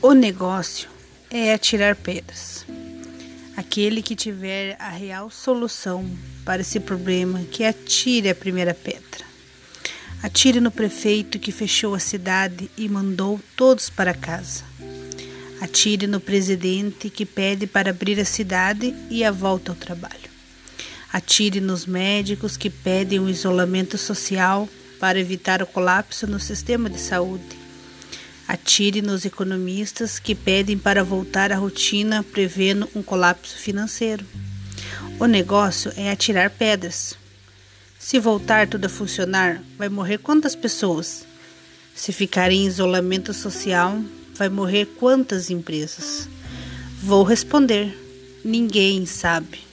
O negócio é atirar pedras. Aquele que tiver a real solução para esse problema, que atire a primeira pedra. Atire no prefeito que fechou a cidade e mandou todos para casa. Atire no presidente que pede para abrir a cidade e a volta ao trabalho. Atire nos médicos que pedem o isolamento social para evitar o colapso no sistema de saúde. Atire nos economistas que pedem para voltar à rotina prevendo um colapso financeiro. O negócio é atirar pedras. Se voltar tudo a funcionar, vai morrer quantas pessoas? Se ficar em isolamento social, vai morrer quantas empresas? Vou responder: ninguém sabe.